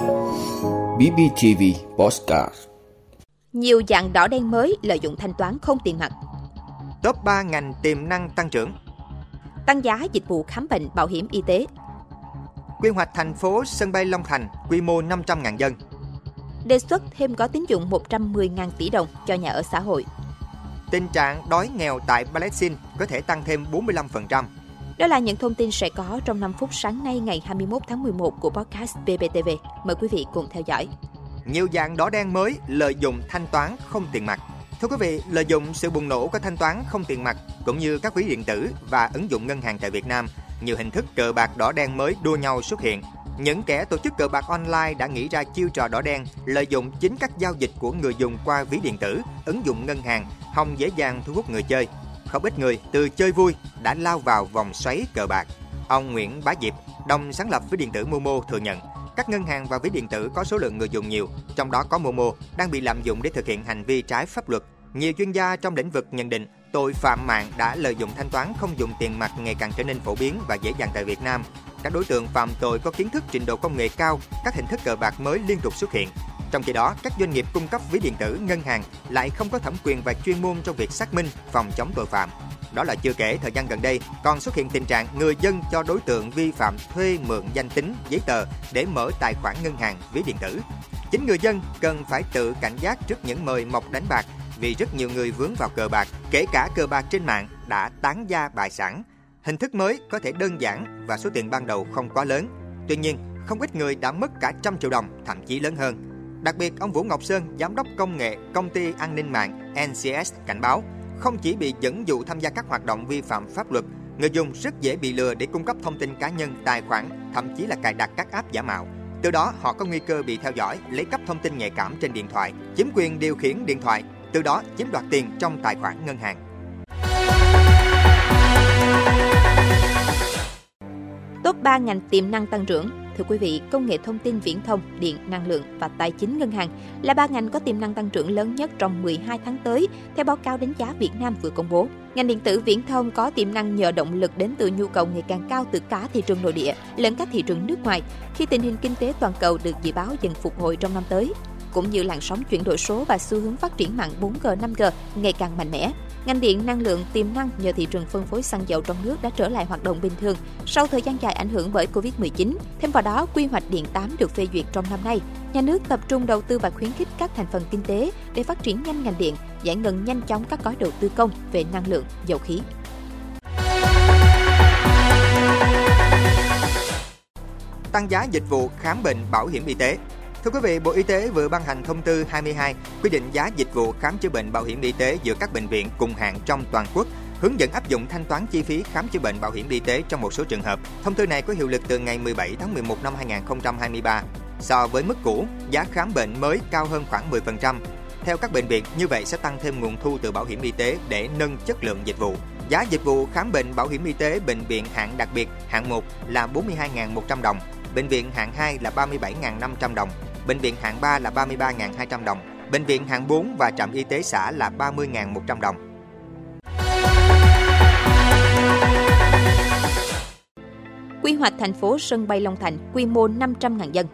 BBTV Postcard Nhiều dạng đỏ đen mới lợi dụng thanh toán không tiền mặt. Top 3 ngành tiềm năng tăng trưởng. Tăng giá dịch vụ khám bệnh bảo hiểm y tế. Quy hoạch thành phố sân bay Long Thành, quy mô 500.000 dân. Đề xuất thêm gói tín dụng 110.000 tỷ đồng cho nhà ở xã hội. Tình trạng đói nghèo tại Palestine có thể tăng thêm 45%. Đó là những thông tin sẽ có trong 5 phút sáng nay ngày 21 tháng 11 của podcast BBTV. Mời quý vị cùng theo dõi. Nhiều dạng đỏ đen mới lợi dụng thanh toán không tiền mặt. Thưa quý vị, lợi dụng sự bùng nổ của thanh toán không tiền mặt cũng như các ví điện tử và ứng dụng ngân hàng tại Việt Nam, nhiều hình thức cờ bạc đỏ đen mới đua nhau xuất hiện. Những kẻ tổ chức cờ bạc online đã nghĩ ra chiêu trò đỏ đen, lợi dụng chính các giao dịch của người dùng qua ví điện tử, ứng dụng ngân hàng, hòng dễ dàng thu hút người chơi. Không ít người từ chơi vui đã lao vào vòng xoáy cờ bạc. Ông Nguyễn Bá Diệp, đồng sáng lập với điện tử Momo thừa nhận, các ngân hàng và ví điện tử có số lượng người dùng nhiều, trong đó có Momo đang bị lạm dụng để thực hiện hành vi trái pháp luật. Nhiều chuyên gia trong lĩnh vực nhận định tội phạm mạng đã lợi dụng thanh toán không dùng tiền mặt ngày càng trở nên phổ biến và dễ dàng tại Việt Nam. Các đối tượng phạm tội có kiến thức trình độ công nghệ cao, các hình thức cờ bạc mới liên tục xuất hiện. Trong khi đó, các doanh nghiệp cung cấp ví điện tử, ngân hàng lại không có thẩm quyền và chuyên môn trong việc xác minh, phòng chống tội phạm. Đó là chưa kể thời gian gần đây còn xuất hiện tình trạng người dân cho đối tượng vi phạm thuê mượn danh tính, giấy tờ để mở tài khoản ngân hàng, ví điện tử. Chính người dân cần phải tự cảnh giác trước những mời mọc đánh bạc vì rất nhiều người vướng vào cờ bạc, kể cả cờ bạc trên mạng đã tán gia bài sản. Hình thức mới có thể đơn giản và số tiền ban đầu không quá lớn. Tuy nhiên, không ít người đã mất cả trăm triệu đồng, thậm chí lớn hơn. Đặc biệt, ông Vũ Ngọc Sơn, giám đốc công nghệ công ty an ninh mạng NCS cảnh báo, không chỉ bị dẫn dụ tham gia các hoạt động vi phạm pháp luật, người dùng rất dễ bị lừa để cung cấp thông tin cá nhân, tài khoản, thậm chí là cài đặt các app giả mạo. Từ đó, họ có nguy cơ bị theo dõi, lấy cắp thông tin nhạy cảm trên điện thoại, chiếm quyền điều khiển điện thoại, từ đó chiếm đoạt tiền trong tài khoản ngân hàng. Top 3 ngành tiềm năng tăng trưởng. Thưa quý vị, công nghệ thông tin viễn thông, điện, năng lượng và tài chính ngân hàng là ba ngành có tiềm năng tăng trưởng lớn nhất trong 12 tháng tới, theo báo cáo đánh giá Việt Nam vừa công bố. Ngành điện tử viễn thông có tiềm năng nhờ động lực đến từ nhu cầu ngày càng cao từ cả thị trường nội địa lẫn các thị trường nước ngoài khi tình hình kinh tế toàn cầu được dự báo dần phục hồi trong năm tới cũng như làn sóng chuyển đổi số và xu hướng phát triển mạng 4G, 5G ngày càng mạnh mẽ. Ngành điện năng lượng tiềm năng nhờ thị trường phân phối xăng dầu trong nước đã trở lại hoạt động bình thường sau thời gian dài ảnh hưởng bởi Covid-19. Thêm vào đó, quy hoạch điện 8 được phê duyệt trong năm nay. Nhà nước tập trung đầu tư và khuyến khích các thành phần kinh tế để phát triển nhanh ngành điện, giải ngân nhanh chóng các gói đầu tư công về năng lượng, dầu khí. Tăng giá dịch vụ khám bệnh bảo hiểm y tế Thưa quý vị, Bộ Y tế vừa ban hành thông tư 22 quy định giá dịch vụ khám chữa bệnh bảo hiểm y tế giữa các bệnh viện cùng hạng trong toàn quốc, hướng dẫn áp dụng thanh toán chi phí khám chữa bệnh bảo hiểm y tế trong một số trường hợp. Thông tư này có hiệu lực từ ngày 17 tháng 11 năm 2023. So với mức cũ, giá khám bệnh mới cao hơn khoảng 10%. Theo các bệnh viện, như vậy sẽ tăng thêm nguồn thu từ bảo hiểm y tế để nâng chất lượng dịch vụ. Giá dịch vụ khám bệnh bảo hiểm y tế bệnh viện hạng đặc biệt hạng 1 là 42.100 đồng, bệnh viện hạng 2 là 37.500 đồng, bệnh viện hạng 3 là 33.200 đồng, bệnh viện hạng 4 và trạm y tế xã là 30.100 đồng. Quy hoạch thành phố sân bay Long Thành quy mô 500.000 dân.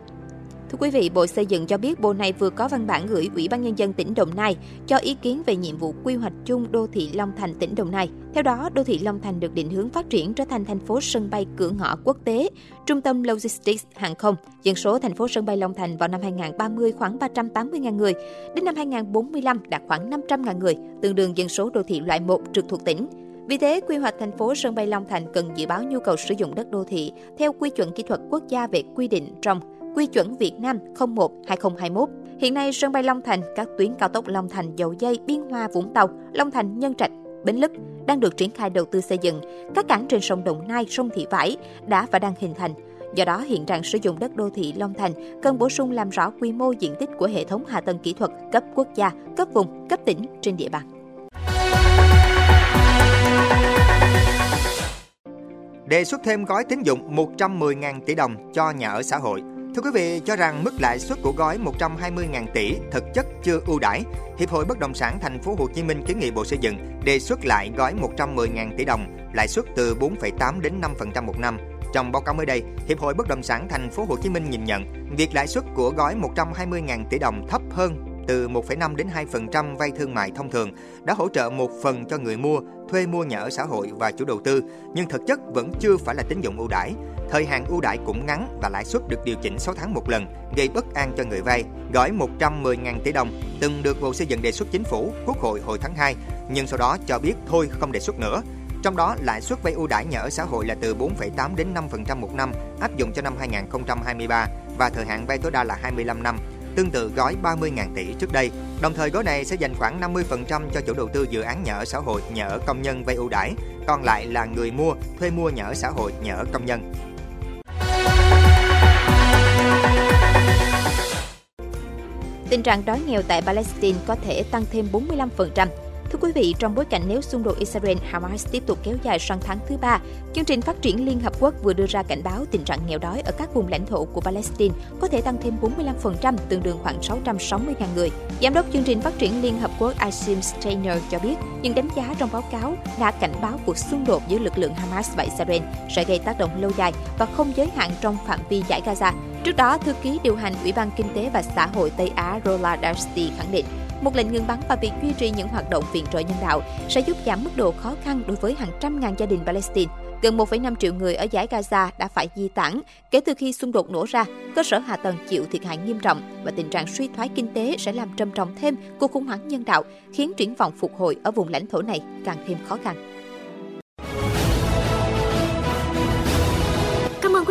Thưa quý vị, Bộ Xây dựng cho biết Bộ này vừa có văn bản gửi Ủy ban Nhân dân tỉnh Đồng Nai cho ý kiến về nhiệm vụ quy hoạch chung đô thị Long Thành tỉnh Đồng Nai. Theo đó, đô thị Long Thành được định hướng phát triển trở thành thành phố sân bay cửa ngõ quốc tế, trung tâm logistics hàng không. Dân số thành phố sân bay Long Thành vào năm 2030 khoảng 380.000 người, đến năm 2045 đạt khoảng 500.000 người, tương đương dân số đô thị loại 1 trực thuộc tỉnh. Vì thế, quy hoạch thành phố sân bay Long Thành cần dự báo nhu cầu sử dụng đất đô thị theo quy chuẩn kỹ thuật quốc gia về quy định trong Quy chuẩn Việt Nam 01-2021. Hiện nay, sân bay Long Thành, các tuyến cao tốc Long Thành, Dầu Dây, Biên Hòa, Vũng Tàu, Long Thành, Nhân Trạch, Bến Lức đang được triển khai đầu tư xây dựng. Các cảng trên sông Đồng Nai, sông Thị Vải đã và đang hình thành. Do đó, hiện trạng sử dụng đất đô thị Long Thành cần bổ sung làm rõ quy mô diện tích của hệ thống hạ tầng kỹ thuật cấp quốc gia, cấp vùng, cấp tỉnh trên địa bàn. Đề xuất thêm gói tín dụng 110.000 tỷ đồng cho nhà ở xã hội – Thưa quý vị, cho rằng mức lãi suất của gói 120.000 tỷ thực chất chưa ưu đãi, Hiệp hội Bất động sản Thành phố Hồ Chí Minh kiến nghị Bộ Xây dựng đề xuất lại gói 110.000 tỷ đồng, lãi suất từ 4,8 đến 5% một năm. Trong báo cáo mới đây, Hiệp hội Bất động sản Thành phố Hồ Chí Minh nhìn nhận việc lãi suất của gói 120.000 tỷ đồng thấp hơn từ 1,5 đến 2% vay thương mại thông thường đã hỗ trợ một phần cho người mua, thuê mua nhà ở xã hội và chủ đầu tư, nhưng thực chất vẫn chưa phải là tín dụng ưu đãi. Thời hạn ưu đãi cũng ngắn và lãi suất được điều chỉnh 6 tháng một lần, gây bất an cho người vay. Gói 110.000 tỷ đồng từng được Bộ Xây dựng đề xuất chính phủ, Quốc hội hồi tháng 2, nhưng sau đó cho biết thôi không đề xuất nữa. Trong đó, lãi suất vay ưu đãi nhà ở xã hội là từ 4,8 đến 5% một năm, áp dụng cho năm 2023 và thời hạn vay tối đa là 25 năm tương tự gói 30.000 tỷ trước đây. Đồng thời gói này sẽ dành khoảng 50% cho chủ đầu tư dự án nhà ở xã hội, nhà ở công nhân vay ưu đãi, còn lại là người mua, thuê mua nhà ở xã hội, nhà ở công nhân. Tình trạng đói nghèo tại Palestine có thể tăng thêm 45%. Quý vị, trong bối cảnh nếu xung đột Israel-Hamas tiếp tục kéo dài sang tháng thứ ba, chương trình phát triển Liên Hợp Quốc vừa đưa ra cảnh báo tình trạng nghèo đói ở các vùng lãnh thổ của Palestine có thể tăng thêm 45%, tương đương khoảng 660.000 người. Giám đốc chương trình phát triển Liên Hợp Quốc Asim Steiner cho biết, những đánh giá trong báo cáo đã cảnh báo cuộc xung đột giữa lực lượng Hamas và Israel sẽ gây tác động lâu dài và không giới hạn trong phạm vi giải Gaza. Trước đó, thư ký điều hành Ủy ban Kinh tế và Xã hội Tây Á Rola Darcy khẳng định một lệnh ngừng bắn và việc duy trì những hoạt động viện trợ nhân đạo sẽ giúp giảm mức độ khó khăn đối với hàng trăm ngàn gia đình Palestine. Gần 1,5 triệu người ở giải Gaza đã phải di tản kể từ khi xung đột nổ ra, cơ sở hạ tầng chịu thiệt hại nghiêm trọng và tình trạng suy thoái kinh tế sẽ làm trầm trọng thêm cuộc khủng hoảng nhân đạo, khiến triển vọng phục hồi ở vùng lãnh thổ này càng thêm khó khăn.